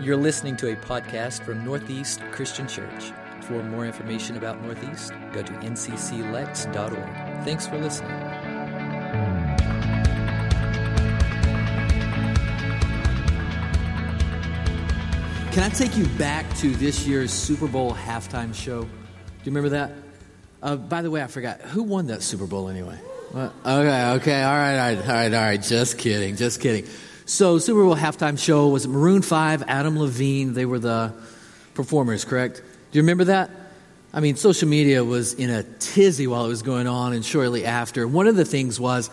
You're listening to a podcast from Northeast Christian Church. For more information about Northeast, go to ncclex.org. Thanks for listening. Can I take you back to this year's Super Bowl halftime show? Do you remember that? Uh, by the way, I forgot. Who won that Super Bowl anyway? What? Okay, okay, all right, all right, all right, all right. Just kidding, just kidding. So, Super Bowl halftime show was Maroon 5, Adam Levine. They were the performers, correct? Do you remember that? I mean, social media was in a tizzy while it was going on and shortly after. One of the things was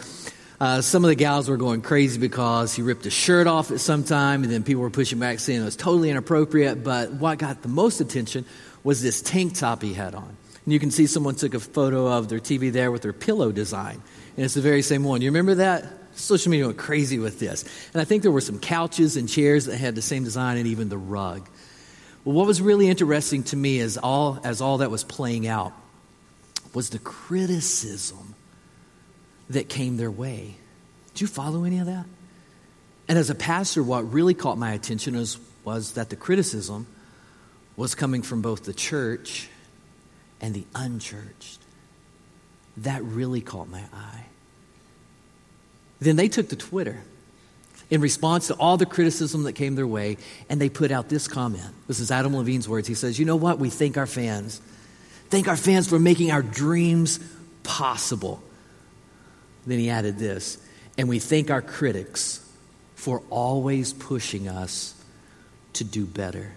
uh, some of the gals were going crazy because he ripped his shirt off at some time, and then people were pushing back saying it was totally inappropriate. But what got the most attention was this tank top he had on. And you can see someone took a photo of their TV there with their pillow design. And it's the very same one. You remember that? Social media went crazy with this. And I think there were some couches and chairs that had the same design and even the rug. Well, what was really interesting to me as all, as all that was playing out was the criticism that came their way. Did you follow any of that? And as a pastor, what really caught my attention was, was that the criticism was coming from both the church and the unchurched. That really caught my eye. Then they took to Twitter in response to all the criticism that came their way, and they put out this comment. This is Adam Levine's words. He says, You know what? We thank our fans. Thank our fans for making our dreams possible. Then he added this, and we thank our critics for always pushing us to do better.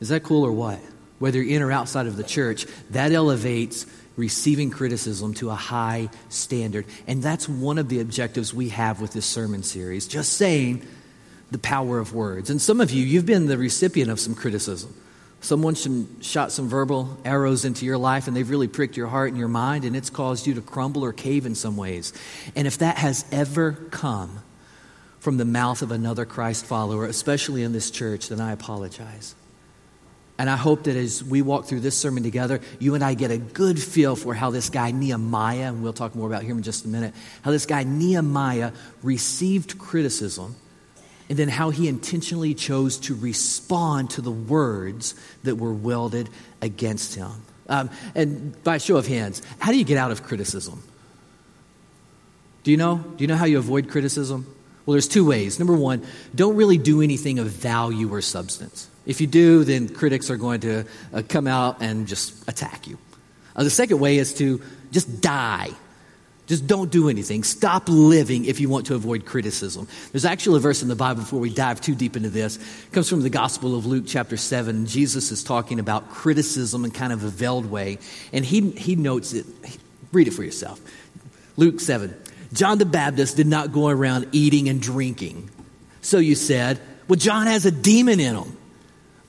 Is that cool or what? Whether you're in or outside of the church, that elevates receiving criticism to a high standard. And that's one of the objectives we have with this sermon series. Just saying the power of words. And some of you, you've been the recipient of some criticism. Someone shot some verbal arrows into your life and they've really pricked your heart and your mind and it's caused you to crumble or cave in some ways. And if that has ever come from the mouth of another Christ follower, especially in this church, then I apologize. And I hope that as we walk through this sermon together, you and I get a good feel for how this guy Nehemiah, and we'll talk more about him in just a minute, how this guy Nehemiah received criticism and then how he intentionally chose to respond to the words that were welded against him. Um, and by show of hands, how do you get out of criticism? Do you know? Do you know how you avoid criticism? Well, there's two ways. Number one, don't really do anything of value or substance. If you do, then critics are going to uh, come out and just attack you. Uh, the second way is to just die. Just don't do anything. Stop living if you want to avoid criticism. There's actually a verse in the Bible before we dive too deep into this. It comes from the Gospel of Luke, chapter 7. Jesus is talking about criticism in kind of a veiled way. And he, he notes it. Read it for yourself. Luke 7. John the Baptist did not go around eating and drinking. So you said, well, John has a demon in him.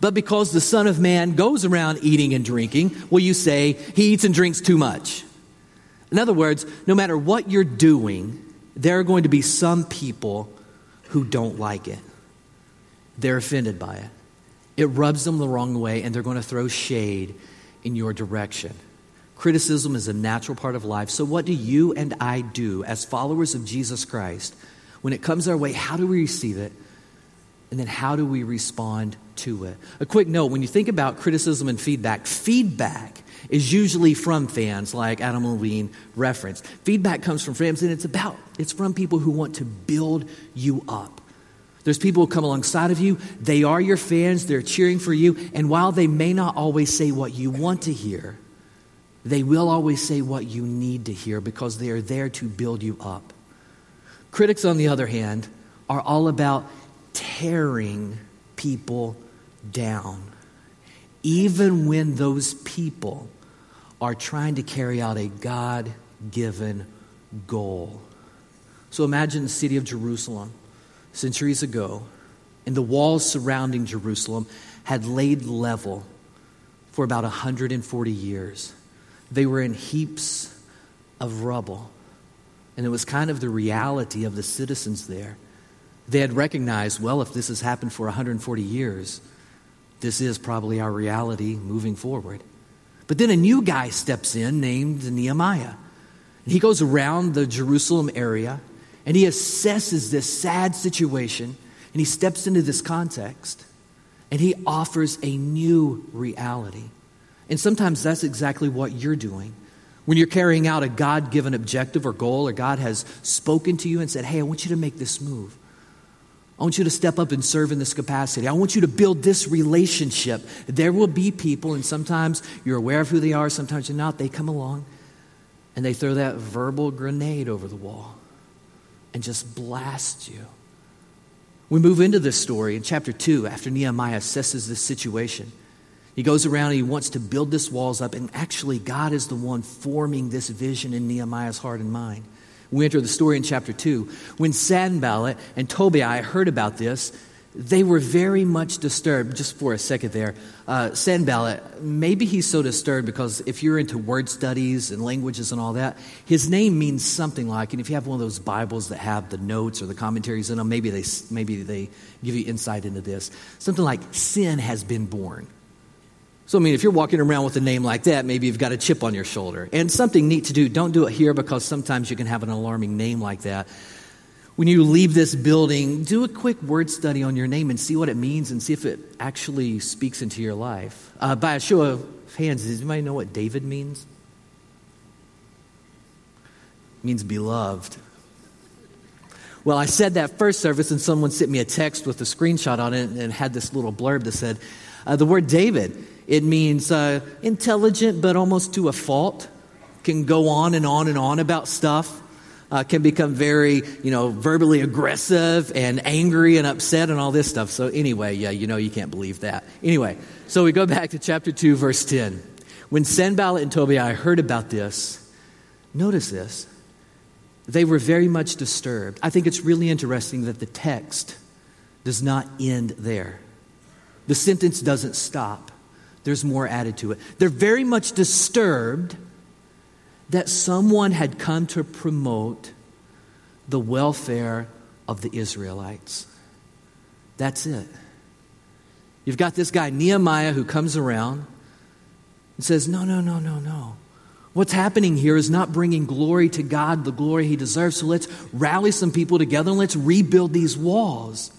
But because the Son of Man goes around eating and drinking, will you say he eats and drinks too much? In other words, no matter what you're doing, there are going to be some people who don't like it. They're offended by it. It rubs them the wrong way, and they're going to throw shade in your direction. Criticism is a natural part of life. So, what do you and I do as followers of Jesus Christ when it comes our way? How do we receive it? And then, how do we respond to it. A quick note when you think about criticism and feedback, feedback is usually from fans like Adam Levine referenced. Feedback comes from fans and it's about, it's from people who want to build you up. There's people who come alongside of you. They are your fans. They're cheering for you. And while they may not always say what you want to hear, they will always say what you need to hear because they are there to build you up. Critics, on the other hand, are all about tearing people down, even when those people are trying to carry out a God given goal. So imagine the city of Jerusalem centuries ago, and the walls surrounding Jerusalem had laid level for about 140 years. They were in heaps of rubble. And it was kind of the reality of the citizens there. They had recognized, well, if this has happened for 140 years, this is probably our reality moving forward. But then a new guy steps in named Nehemiah. And he goes around the Jerusalem area and he assesses this sad situation and he steps into this context and He offers a new reality. And sometimes that's exactly what you're doing. When you're carrying out a God given objective or goal, or God has spoken to you and said, Hey, I want you to make this move. I want you to step up and serve in this capacity. I want you to build this relationship. There will be people, and sometimes you're aware of who they are, sometimes you're not. They come along and they throw that verbal grenade over the wall and just blast you. We move into this story in chapter 2 after Nehemiah assesses this situation. He goes around and he wants to build this walls up, and actually, God is the one forming this vision in Nehemiah's heart and mind. We enter the story in chapter 2. When Sanballat and Tobiah heard about this, they were very much disturbed. Just for a second there, uh, Sanballat, maybe he's so disturbed because if you're into word studies and languages and all that, his name means something like, and if you have one of those Bibles that have the notes or the commentaries in them, maybe they, maybe they give you insight into this. Something like, sin has been born. So, I mean, if you're walking around with a name like that, maybe you've got a chip on your shoulder. And something neat to do, don't do it here because sometimes you can have an alarming name like that. When you leave this building, do a quick word study on your name and see what it means and see if it actually speaks into your life. Uh, by a show of hands, does anybody know what David means? It means beloved. Well, I said that first service, and someone sent me a text with a screenshot on it and had this little blurb that said, uh, the word David it means uh, intelligent, but almost to a fault. Can go on and on and on about stuff. Uh, can become very, you know, verbally aggressive and angry and upset and all this stuff. So, anyway, yeah, you know, you can't believe that. Anyway, so we go back to chapter 2, verse 10. When Sanballat and Tobiah heard about this, notice this, they were very much disturbed. I think it's really interesting that the text does not end there, the sentence doesn't stop there's more added to it. They're very much disturbed that someone had come to promote the welfare of the Israelites. That's it. You've got this guy, Nehemiah, who comes around and says, No, no, no, no, no. What's happening here is not bringing glory to God, the glory he deserves. So let's rally some people together and let's rebuild these walls.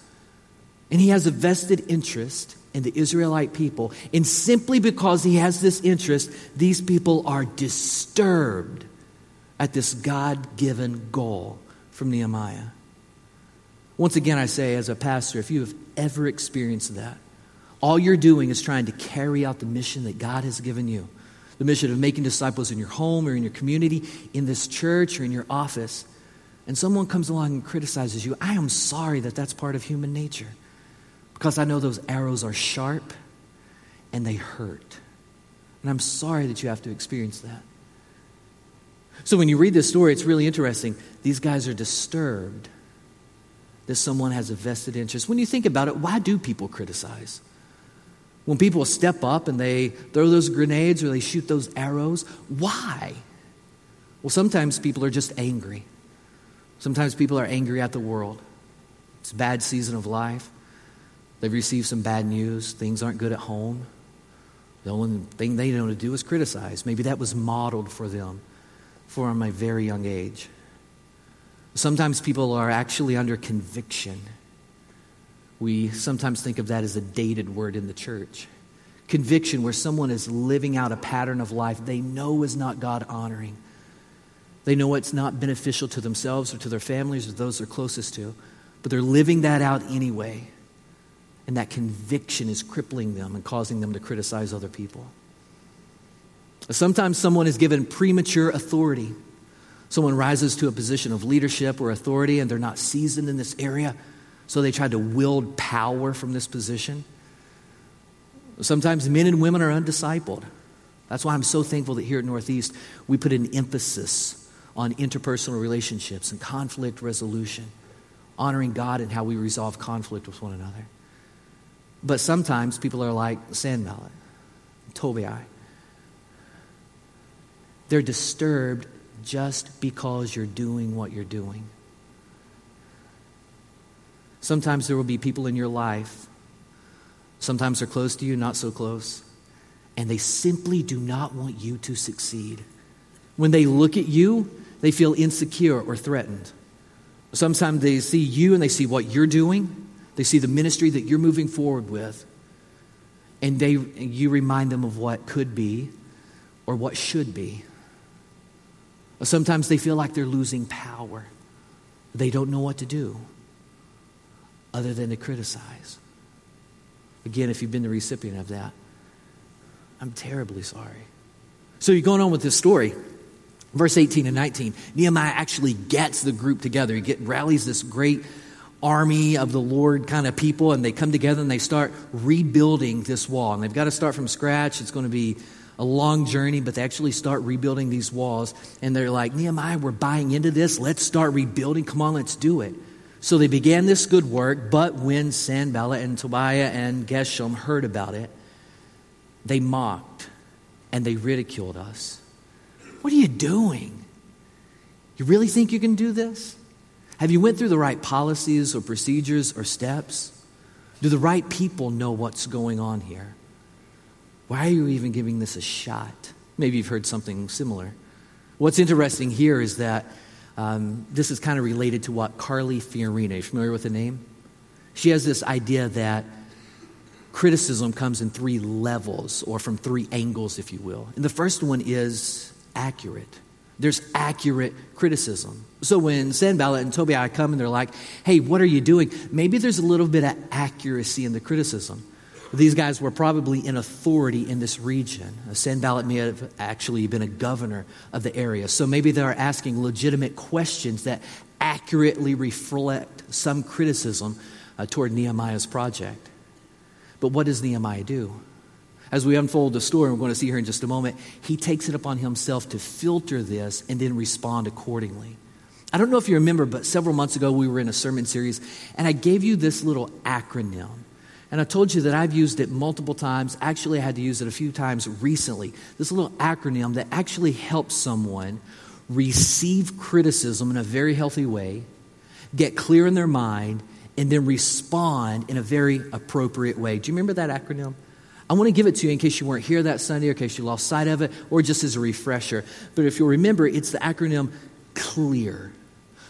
And he has a vested interest in the Israelite people. And simply because he has this interest, these people are disturbed at this God given goal from Nehemiah. Once again, I say, as a pastor, if you have ever experienced that, all you're doing is trying to carry out the mission that God has given you the mission of making disciples in your home or in your community, in this church or in your office. And someone comes along and criticizes you. I am sorry that that's part of human nature because I know those arrows are sharp and they hurt. And I'm sorry that you have to experience that. So when you read this story, it's really interesting. These guys are disturbed that someone has a vested interest. When you think about it, why do people criticize? When people step up and they throw those grenades or they shoot those arrows, why? Well, sometimes people are just angry. Sometimes people are angry at the world. It's a bad season of life. They've received some bad news. Things aren't good at home. The only thing they know to do is criticize. Maybe that was modeled for them from a very young age. Sometimes people are actually under conviction. We sometimes think of that as a dated word in the church. Conviction, where someone is living out a pattern of life they know is not God honoring. They know it's not beneficial to themselves or to their families or those they're closest to, but they're living that out anyway and that conviction is crippling them and causing them to criticize other people. Sometimes someone is given premature authority. Someone rises to a position of leadership or authority and they're not seasoned in this area, so they try to wield power from this position. Sometimes men and women are undiscipled. That's why I'm so thankful that here at Northeast we put an emphasis on interpersonal relationships and conflict resolution, honoring God and how we resolve conflict with one another. But sometimes people are like sand Sanballat, Tobiah. They're disturbed just because you're doing what you're doing. Sometimes there will be people in your life, sometimes they're close to you, not so close, and they simply do not want you to succeed. When they look at you, they feel insecure or threatened. Sometimes they see you and they see what you're doing, they see the ministry that you're moving forward with, and they, you remind them of what could be or what should be. Sometimes they feel like they're losing power. They don't know what to do other than to criticize. Again, if you've been the recipient of that, I'm terribly sorry. So you're going on with this story. Verse 18 and 19, Nehemiah actually gets the group together. He get, rallies this great army of the Lord kind of people, and they come together and they start rebuilding this wall. And they've got to start from scratch. It's going to be a long journey, but they actually start rebuilding these walls. And they're like, Nehemiah, we're buying into this. Let's start rebuilding. Come on, let's do it. So they began this good work, but when Sanballat and Tobiah and Geshem heard about it, they mocked and they ridiculed us. What are you doing? You really think you can do this? Have you went through the right policies or procedures or steps? Do the right people know what's going on here? Why are you even giving this a shot? Maybe you've heard something similar. What's interesting here is that um, this is kind of related to what Carly Fiorina, you familiar with the name? She has this idea that criticism comes in three levels or from three angles, if you will. And the first one is accurate. There's accurate criticism. So when Sanballat and Tobiah come and they're like, hey, what are you doing? Maybe there's a little bit of accuracy in the criticism. These guys were probably in authority in this region. Sanballat may have actually been a governor of the area. So maybe they are asking legitimate questions that accurately reflect some criticism uh, toward Nehemiah's project. But what does Nehemiah do? As we unfold the story, we're going to see here in just a moment, he takes it upon himself to filter this and then respond accordingly. I don't know if you remember, but several months ago we were in a sermon series, and I gave you this little acronym. And I told you that I've used it multiple times. Actually, I had to use it a few times recently. This little acronym that actually helps someone receive criticism in a very healthy way, get clear in their mind, and then respond in a very appropriate way. Do you remember that acronym? I want to give it to you in case you weren't here that Sunday, or in case you lost sight of it, or just as a refresher. But if you'll remember, it's the acronym CLEAR.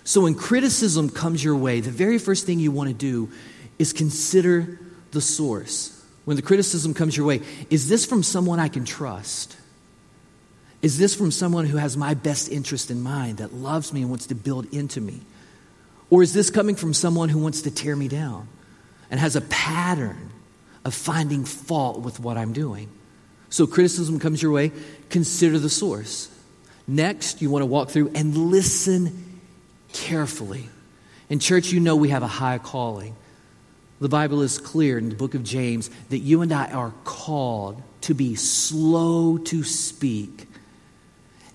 So when criticism comes your way, the very first thing you want to do is consider the source. When the criticism comes your way, is this from someone I can trust? Is this from someone who has my best interest in mind, that loves me and wants to build into me? Or is this coming from someone who wants to tear me down and has a pattern of finding fault with what I'm doing? So criticism comes your way, consider the source. Next, you want to walk through and listen carefully. In church, you know we have a high calling. The Bible is clear in the book of James that you and I are called to be slow to speak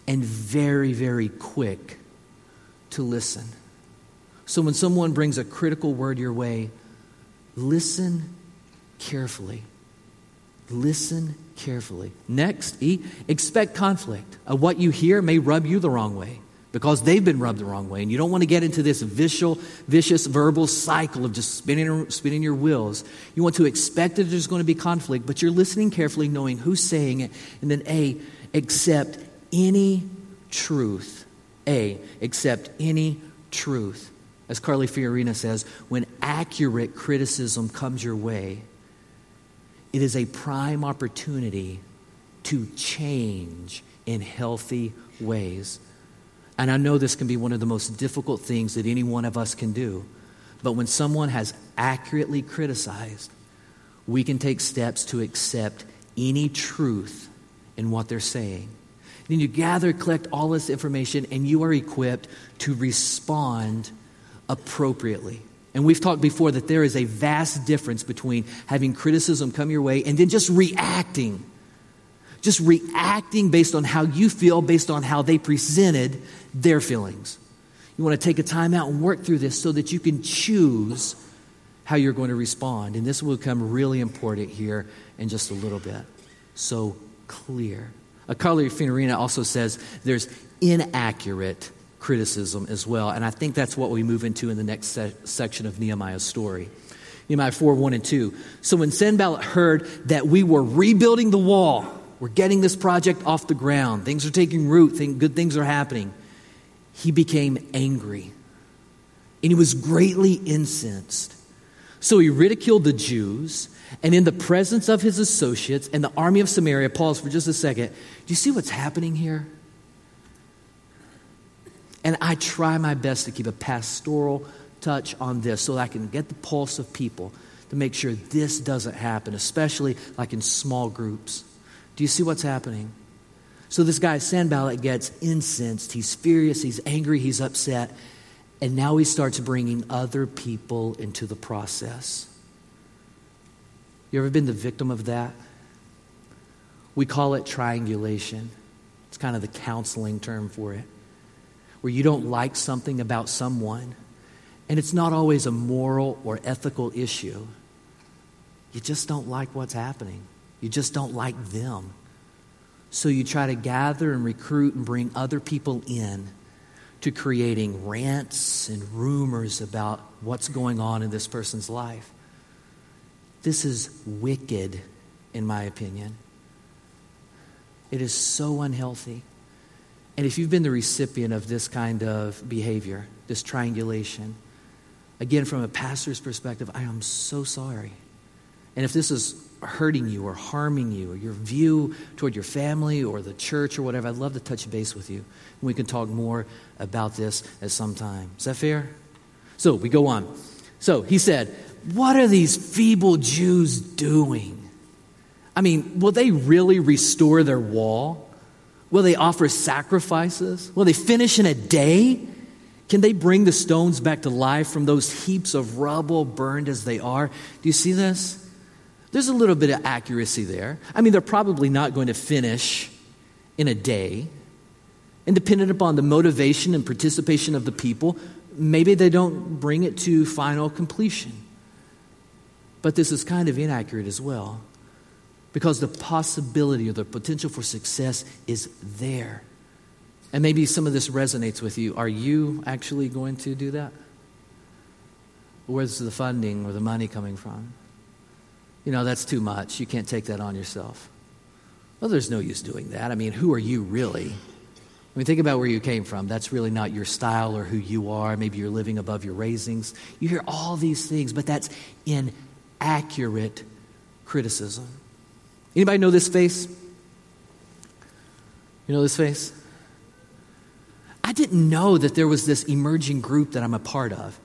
and very, very quick to listen. So when someone brings a critical word your way, listen carefully. Listen carefully. Next, E, expect conflict. Uh, what you hear may rub you the wrong way because they've been rubbed the wrong way. And you don't want to get into this vicious, vicious verbal cycle of just spinning, spinning your wheels. You want to expect that there's going to be conflict, but you're listening carefully, knowing who's saying it. And then, A, accept any truth. A, accept any truth. As Carly Fiorina says, when accurate criticism comes your way, it is a prime opportunity to change in healthy ways. And I know this can be one of the most difficult things that any one of us can do. But when someone has accurately criticized, we can take steps to accept any truth in what they're saying. Then you gather, collect all this information, and you are equipped to respond appropriately. And we've talked before that there is a vast difference between having criticism come your way and then just reacting just reacting based on how you feel, based on how they presented their feelings. You want to take a time out and work through this so that you can choose how you're going to respond. And this will become really important here in just a little bit. So clear. A Carly Fiorina also says there's inaccurate criticism as well. And I think that's what we move into in the next se- section of Nehemiah's story. Nehemiah 4 1 and 2. So when Sanballat heard that we were rebuilding the wall, we're getting this project off the ground. Things are taking root. good things are happening. He became angry. And he was greatly incensed. So he ridiculed the Jews, and in the presence of his associates and the army of Samaria, pause for just a second. Do you see what's happening here? And I try my best to keep a pastoral touch on this so that I can get the pulse of people to make sure this doesn't happen, especially like in small groups. Do you see what's happening? So this guy, Sanballat, gets incensed. He's furious, he's angry, he's upset. And now he starts bringing other people into the process. You ever been the victim of that? We call it triangulation. It's kind of the counseling term for it. Where you don't like something about someone, and it's not always a moral or ethical issue. You just don't like what's happening. You just don't like them. So you try to gather and recruit and bring other people in to creating rants and rumors about what's going on in this person's life. This is wicked, in my opinion. It is so unhealthy. And if you've been the recipient of this kind of behavior, this triangulation, again, from a pastor's perspective, I am so sorry. And if this is hurting you or harming you or your view toward your family or the church or whatever, I'd love to touch base with you. And We can talk more about this at some time. Is that fair? So we go on. So he said, What are these feeble Jews doing? I mean, will they really restore their wall? Will they offer sacrifices? Will they finish in a day? Can they bring the stones back to life from those heaps of rubble burned as they are? Do you see this? There's a little bit of accuracy there. I mean, they're probably not going to finish in a day. And dependent upon the motivation and participation of the people, maybe they don't bring it to final completion. But this is kind of inaccurate as well because the possibility or the potential for success is there. And maybe some of this resonates with you. Are you actually going to do that? Where's the funding or the money coming from? you know, that's too much. You can't take that on yourself. Well, there's no use doing that. I mean, who are you really? I mean, think about where you came from. That's really not your style or who you are. Maybe you're living above your raisings. You hear all these things, but that's inaccurate criticism. Anybody know this face? You know this face? I didn't know that there was this emerging group that I'm a part of.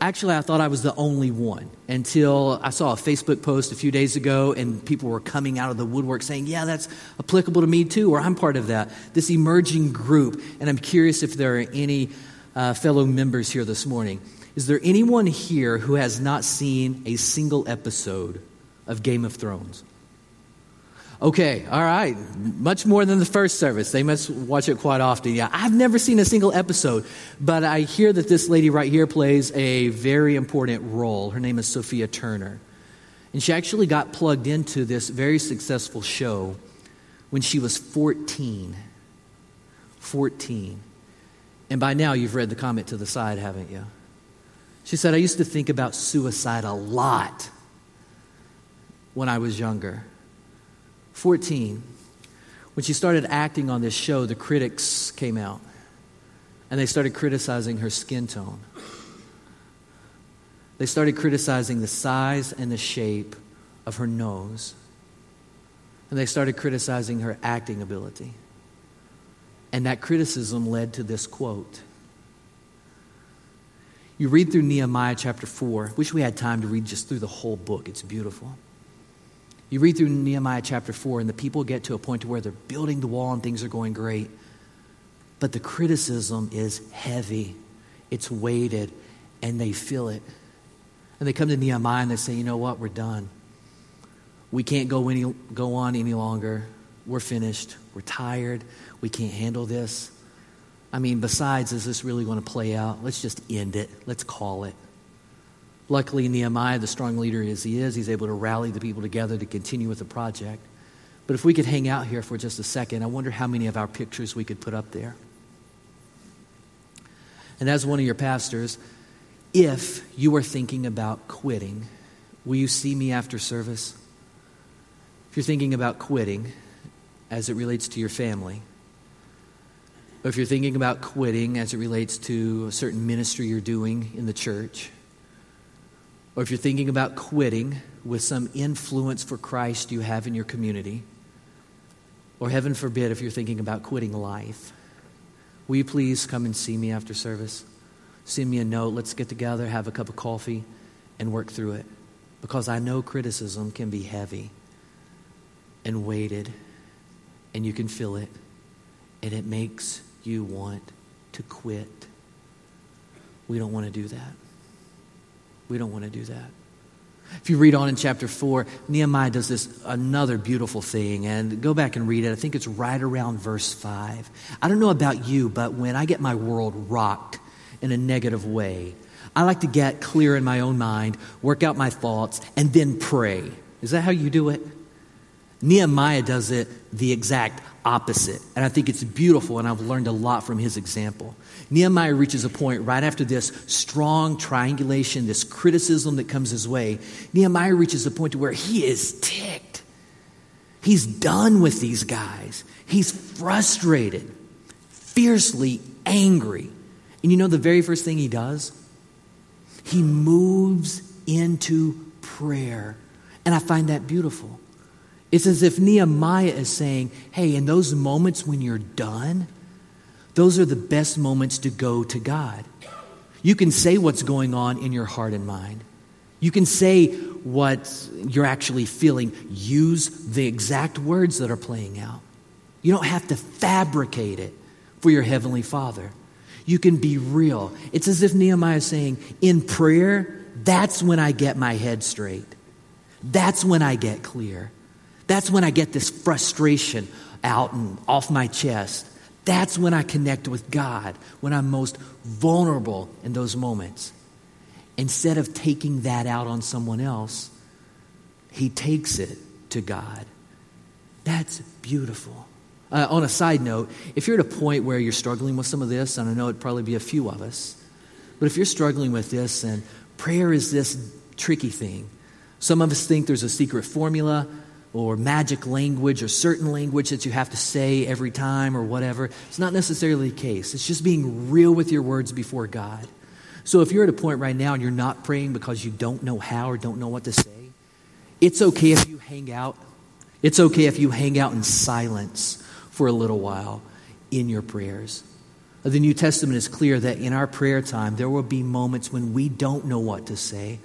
Actually, I thought I was the only one until I saw a Facebook post a few days ago and people were coming out of the woodwork saying, Yeah, that's applicable to me too, or I'm part of that, this emerging group. And I'm curious if there are any uh, fellow members here this morning. Is there anyone here who has not seen a single episode of Game of Thrones? Okay, all right. Much more than the first service. They must watch it quite often. Yeah, I've never seen a single episode, but I hear that this lady right here plays a very important role. Her name is Sophia Turner. And she actually got plugged into this very successful show when she was 14. 14. And by now you've read the comment to the side, haven't you? She said, I used to think about suicide a lot when I was younger. 14, when she started acting on this show, the critics came out and they started criticizing her skin tone. They started criticizing the size and the shape of her nose. And they started criticizing her acting ability. And that criticism led to this quote. You read through Nehemiah chapter 4. Wish we had time to read just through the whole book. It's beautiful. You read through Nehemiah chapter 4, and the people get to a point to where they're building the wall and things are going great. But the criticism is heavy, it's weighted, and they feel it. And they come to Nehemiah and they say, You know what? We're done. We can't go, any, go on any longer. We're finished. We're tired. We can't handle this. I mean, besides, is this really going to play out? Let's just end it. Let's call it. Luckily, Nehemiah, the strong leader as he is, he's able to rally the people together to continue with the project. But if we could hang out here for just a second, I wonder how many of our pictures we could put up there. And as one of your pastors, if you are thinking about quitting, will you see me after service? If you're thinking about quitting as it relates to your family, or if you're thinking about quitting as it relates to a certain ministry you're doing in the church, or if you're thinking about quitting with some influence for Christ you have in your community, or heaven forbid if you're thinking about quitting life, will you please come and see me after service? Send me a note. Let's get together, have a cup of coffee, and work through it. Because I know criticism can be heavy and weighted, and you can feel it, and it makes you want to quit. We don't want to do that. We don't want to do that. If you read on in chapter 4, Nehemiah does this another beautiful thing, and go back and read it. I think it's right around verse 5. I don't know about you, but when I get my world rocked in a negative way, I like to get clear in my own mind, work out my thoughts, and then pray. Is that how you do it? Nehemiah does it the exact opposite. And I think it's beautiful, and I've learned a lot from his example. Nehemiah reaches a point right after this strong triangulation, this criticism that comes his way. Nehemiah reaches a point to where he is ticked. He's done with these guys. He's frustrated, fiercely angry. And you know the very first thing he does? He moves into prayer. And I find that beautiful. It's as if Nehemiah is saying, hey, in those moments when you're done, those are the best moments to go to God. You can say what's going on in your heart and mind. You can say what you're actually feeling. Use the exact words that are playing out. You don't have to fabricate it for your Heavenly Father. You can be real. It's as if Nehemiah is saying, in prayer, that's when I get my head straight. That's when I get clear. That's when I get this frustration out and off my chest. That's when I connect with God, when I'm most vulnerable in those moments. Instead of taking that out on someone else, he takes it to God. That's beautiful. Uh, on a side note, if you're at a point where you're struggling with some of this, and I know it'd probably be a few of us, but if you're struggling with this and prayer is this tricky thing, some of us think there's a secret formula or magic language or certain language that you have to say every time or whatever. It's not necessarily the case. It's just being real with your words before God. So if you're at a point right now and you're not praying because you don't know how or don't know what to say, it's okay if you hang out. It's okay if you hang out in silence for a little while in your prayers. The New Testament is clear that in our prayer time, there will be moments when we don't know what to say,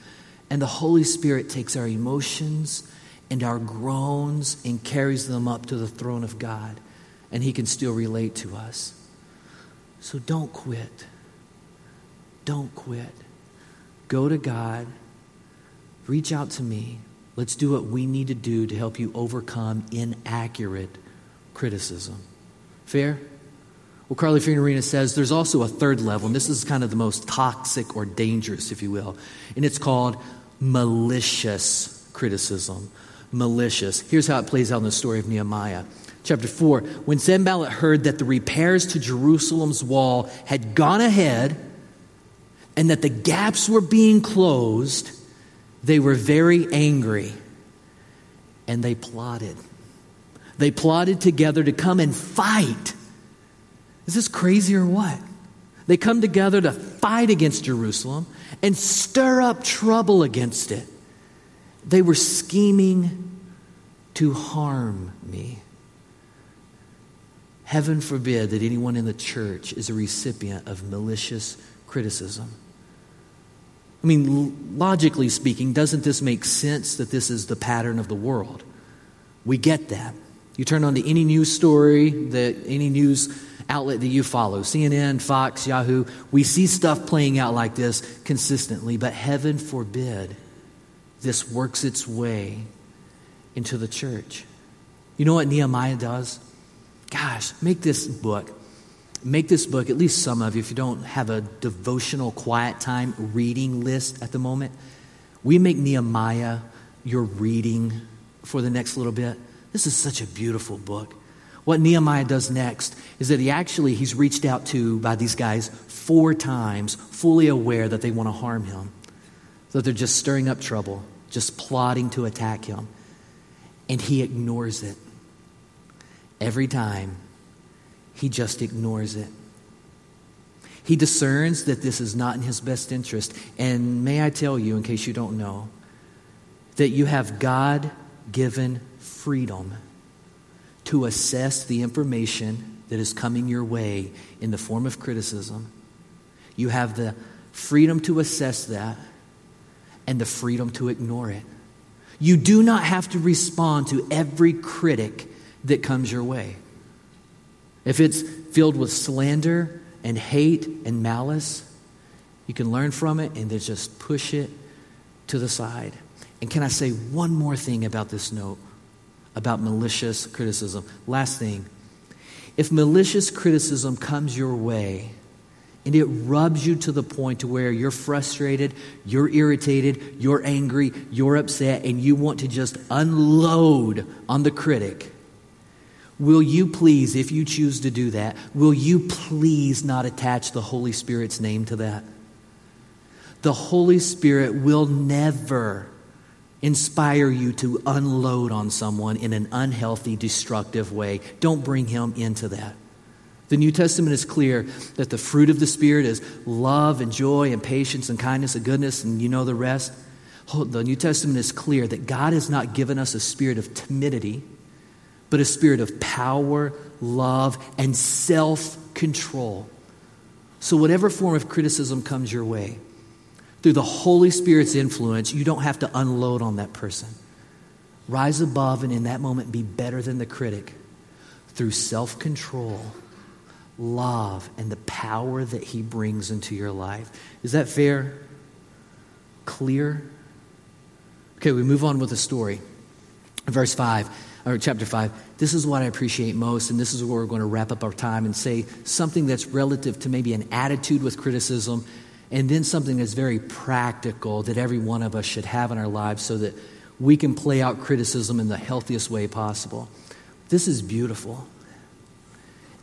and the Holy Spirit takes our emotions and our groans and carries them up to the throne of God, and He can still relate to us. So don't quit. Don't quit. Go to God. Reach out to me. Let's do what we need to do to help you overcome inaccurate criticism. Fair? Well, Carly Fiorina says there's also a third level, and this is kind of the most toxic or dangerous, if you will, and it's called malicious criticism malicious. Here's how it plays out in the story of Nehemiah. Chapter 4 When Sanballat heard that the repairs to Jerusalem's wall had gone ahead and that the gaps were being closed, they were very angry and they plotted. They plotted together to come and fight. Is this crazy or what? They come together to fight against Jerusalem and stir up trouble against it. They were scheming to harm me. Heaven forbid that anyone in the church is a recipient of malicious criticism. I mean, logically speaking, doesn't this make sense that this is the pattern of the world? We get that. You turn on to any news story, that any news outlet that you follow, CNN, Fox, Yahoo, we see stuff playing out like this consistently, but heaven forbid this works its way into the church. You know what Nehemiah does? Gosh, make this book. Make this book, at least some of you, if you don't have a devotional quiet time reading list at the moment, we make Nehemiah your reading for the next little bit. This is such a beautiful book. What Nehemiah does next is that he actually he's reached out to by these guys four times, fully aware that they want to harm him. That they're just stirring up trouble just plotting to attack him. And he ignores it. Every time, he just ignores it. He discerns that this is not in his best interest. And may I tell you, in case you don't know, that you have God given freedom to assess the information that is coming your way in the form of criticism. You have the freedom to assess that and the freedom to ignore it. You do not have to respond to every critic that comes your way. If it's filled with slander and hate and malice, you can learn from it and then just push it to the side. And can I say one more thing about this note about malicious criticism? Last thing. If malicious criticism comes your way and it rubs you to the point to where you're frustrated, you're irritated, you're angry, you're upset and you want to just unload on the critic, Will you please, if you choose to do that, will you please not attach the Holy Spirit's name to that? The Holy Spirit will never inspire you to unload on someone in an unhealthy, destructive way. Don't bring him into that. The New Testament is clear that the fruit of the Spirit is love and joy and patience and kindness and goodness, and you know the rest. The New Testament is clear that God has not given us a spirit of timidity but a spirit of power, love, and self control. So, whatever form of criticism comes your way, through the Holy Spirit's influence, you don't have to unload on that person. Rise above and in that moment be better than the critic through self control, love, and the power that he brings into your life. Is that fair? Clear? Okay, we move on with the story. Verse 5 or chapter 5, this is what I appreciate most, and this is where we're going to wrap up our time and say something that's relative to maybe an attitude with criticism, and then something that's very practical that every one of us should have in our lives so that we can play out criticism in the healthiest way possible. This is beautiful.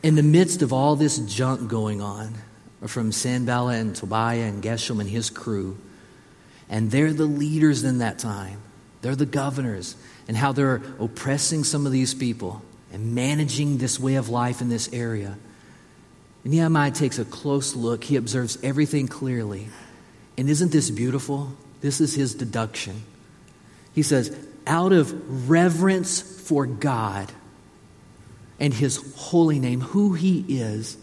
In the midst of all this junk going on, from Sanballat and Tobiah and Geshem and his crew, and they're the leaders in that time, they're the governors and how they're oppressing some of these people and managing this way of life in this area. Nehemiah takes a close look. He observes everything clearly. And isn't this beautiful? This is his deduction. He says, out of reverence for God and his holy name, who he is,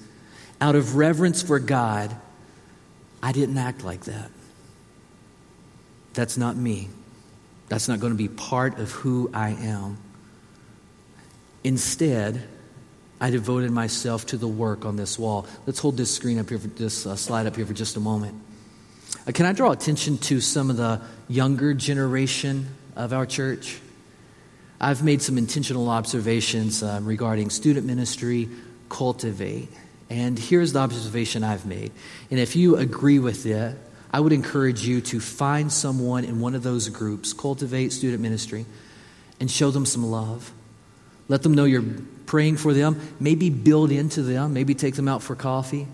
out of reverence for God, I didn't act like that. That's not me. That's not going to be part of who I am. Instead, I devoted myself to the work on this wall. Let's hold this screen up here, for, this uh, slide up here for just a moment. Uh, can I draw attention to some of the younger generation of our church? I've made some intentional observations um, regarding student ministry, cultivate. And here's the observation I've made. And if you agree with it, I would encourage you to find someone in one of those groups, cultivate student ministry, and show them some love. Let them know you're praying for them. Maybe build into them. Maybe take them out for coffee.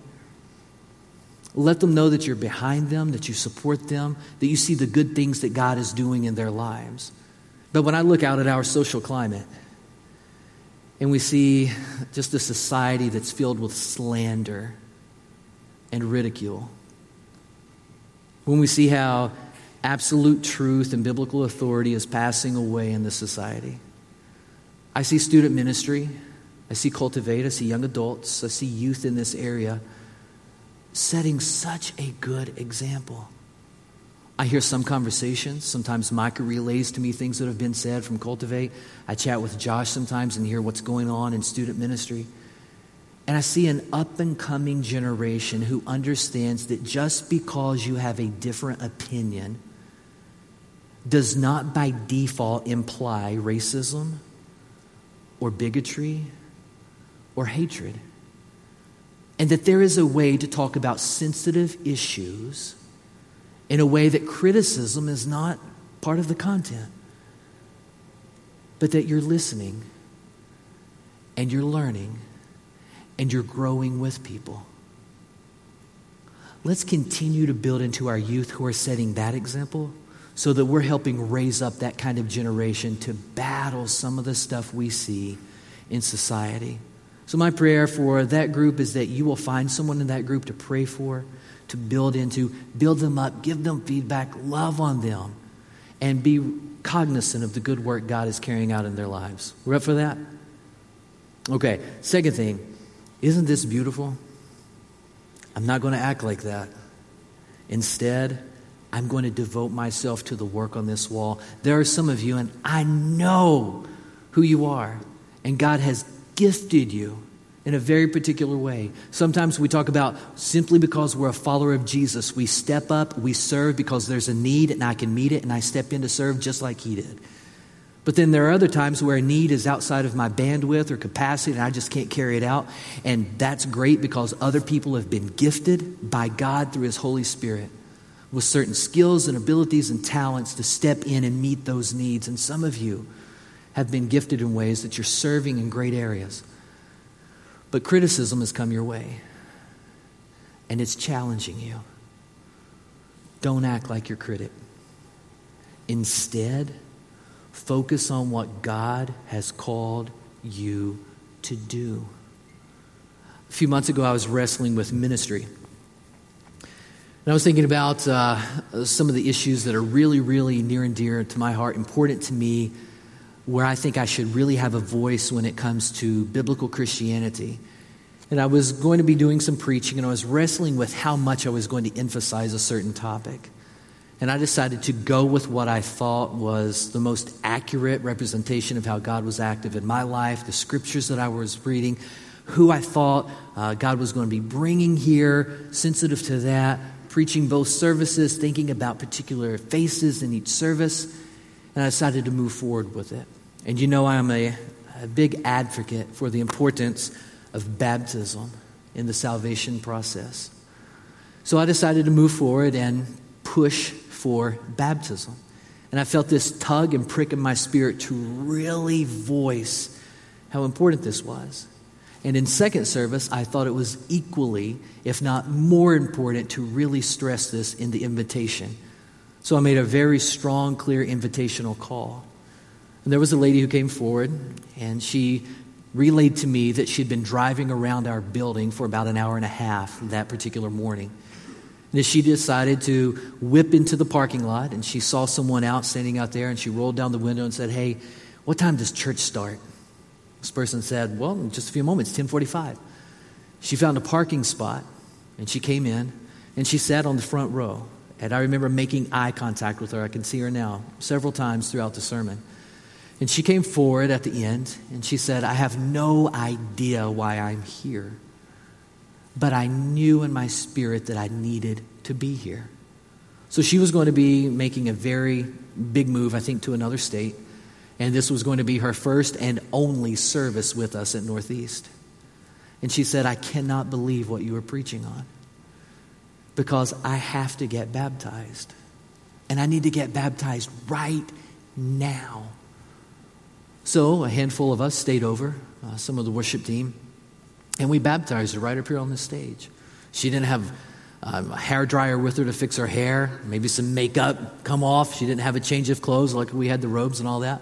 Let them know that you're behind them, that you support them, that you see the good things that God is doing in their lives. But when I look out at our social climate and we see just a society that's filled with slander and ridicule, when we see how absolute truth and biblical authority is passing away in this society. I see student ministry, I see cultivate, I see young adults, I see youth in this area setting such a good example. I hear some conversations. Sometimes Micah relays to me things that have been said from Cultivate. I chat with Josh sometimes and hear what's going on in student ministry. And I see an up and coming generation who understands that just because you have a different opinion does not by default imply racism or bigotry or hatred. And that there is a way to talk about sensitive issues in a way that criticism is not part of the content, but that you're listening and you're learning and you're growing with people. Let's continue to build into our youth who are setting that example so that we're helping raise up that kind of generation to battle some of the stuff we see in society. So, my prayer for that group is that you will find someone in that group to pray for, to build into, build them up, give them feedback, love on them, and be cognizant of the good work God is carrying out in their lives. We're up for that? Okay, second thing, isn't this beautiful? I'm not going to act like that. Instead, I'm going to devote myself to the work on this wall. There are some of you, and I know who you are, and God has gifted you in a very particular way. Sometimes we talk about simply because we're a follower of Jesus, we step up, we serve because there's a need, and I can meet it, and I step in to serve just like He did. But then there are other times where a need is outside of my bandwidth or capacity and I just can't carry it out. And that's great because other people have been gifted by God through His Holy Spirit with certain skills and abilities and talents to step in and meet those needs. And some of you have been gifted in ways that you're serving in great areas. But criticism has come your way, and it's challenging you. Don't act like your critic. Instead, focus on what God has called you to do. A few months ago, I was wrestling with ministry. And I was thinking about uh, some of the issues that are really, really near and dear to my heart, important to me, where I think I should really have a voice when it comes to biblical Christianity. And I was going to be doing some preaching, and I was wrestling with how much I was going to emphasize a certain topic. And I decided to go with what I thought was the most accurate representation of how God was active in my life, the scriptures that I was reading, who I thought uh, God was going to be bringing here, sensitive to that, preaching both services, thinking about particular faces in each service, and I decided to move forward with it. And you know, I'm a, a big advocate for the importance of baptism in the salvation process. So I decided to move forward and push for baptism. And I felt this tug and prick in my spirit to really voice how important this was. And in second service, I thought it was equally, if not more important, to really stress this in the invitation. So I made a very strong, clear invitational call. And there was a lady who came forward, and she relayed to me that she'd been driving around our building for about an hour and a half that particular morning. And she decided to whip into the parking lot, and she saw someone out standing out there, and she rolled down the window and said, Hey, what time does church start? This person said, Well, in just a few moments, 1045. She found a parking spot and she came in and she sat on the front row. And I remember making eye contact with her. I can see her now several times throughout the sermon. And she came forward at the end and she said, I have no idea why I'm here, but I knew in my spirit that I needed to be here. So she was going to be making a very big move, I think, to another state. And this was going to be her first and only service with us at Northeast. And she said, I cannot believe what you were preaching on because I have to get baptized. And I need to get baptized right now. So a handful of us stayed over, uh, some of the worship team, and we baptized her right up here on the stage. She didn't have um, a hair dryer with her to fix her hair, maybe some makeup come off. She didn't have a change of clothes like we had the robes and all that.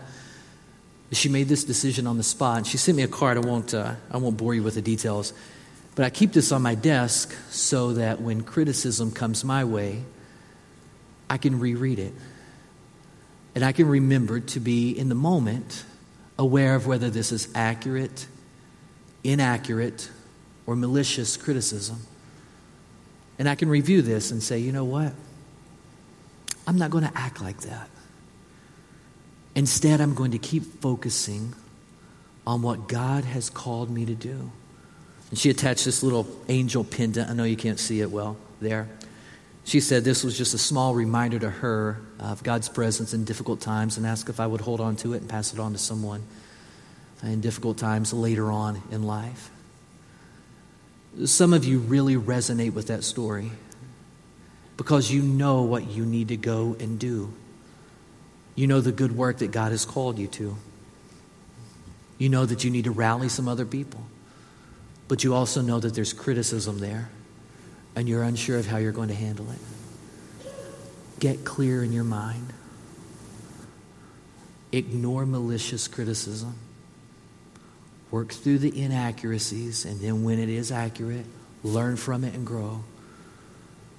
She made this decision on the spot. And she sent me a card. I won't, uh, I won't bore you with the details. But I keep this on my desk so that when criticism comes my way, I can reread it. And I can remember to be in the moment aware of whether this is accurate, inaccurate, or malicious criticism. And I can review this and say, you know what? I'm not going to act like that. Instead, I'm going to keep focusing on what God has called me to do. And she attached this little angel pendant. I know you can't see it well there. She said this was just a small reminder to her of God's presence in difficult times and asked if I would hold on to it and pass it on to someone in difficult times later on in life. Some of you really resonate with that story because you know what you need to go and do. You know the good work that God has called you to. You know that you need to rally some other people. But you also know that there's criticism there, and you're unsure of how you're going to handle it. Get clear in your mind. Ignore malicious criticism. work through the inaccuracies, and then when it is accurate, learn from it and grow.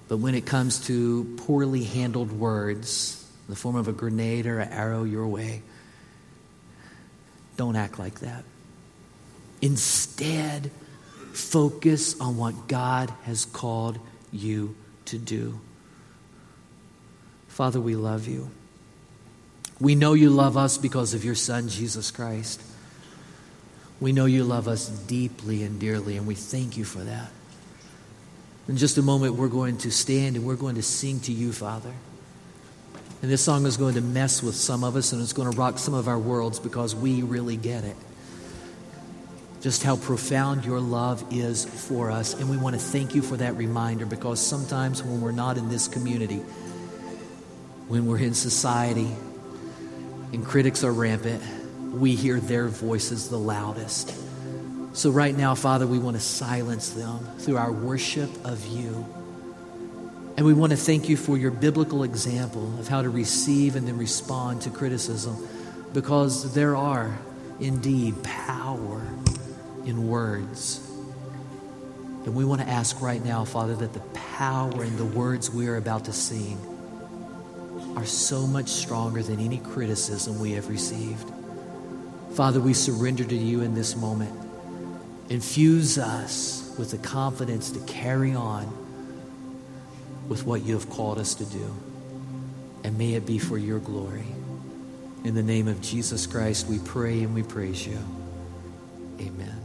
But when it comes to poorly handled words, in the form of a grenade or an arrow your way, don't act like that. Instead, focus on what God has called you to do. Father, we love you. We know you love us because of your Son, Jesus Christ. We know you love us deeply and dearly, and we thank you for that. In just a moment, we're going to stand and we're going to sing to you, Father. And this song is going to mess with some of us and it's going to rock some of our worlds because we really get it. Just how profound your love is for us. And we want to thank you for that reminder because sometimes when we're not in this community, when we're in society and critics are rampant, we hear their voices the loudest. So, right now, Father, we want to silence them through our worship of you. And we want to thank you for your biblical example of how to receive and then respond to criticism because there are indeed power in words. And we want to ask right now, Father, that the power in the words we are about to sing are so much stronger than any criticism we have received. Father, we surrender to you in this moment. Infuse us with the confidence to carry on with what you have called us to do. And may it be for your glory. In the name of Jesus Christ, we pray and we praise you. Amen.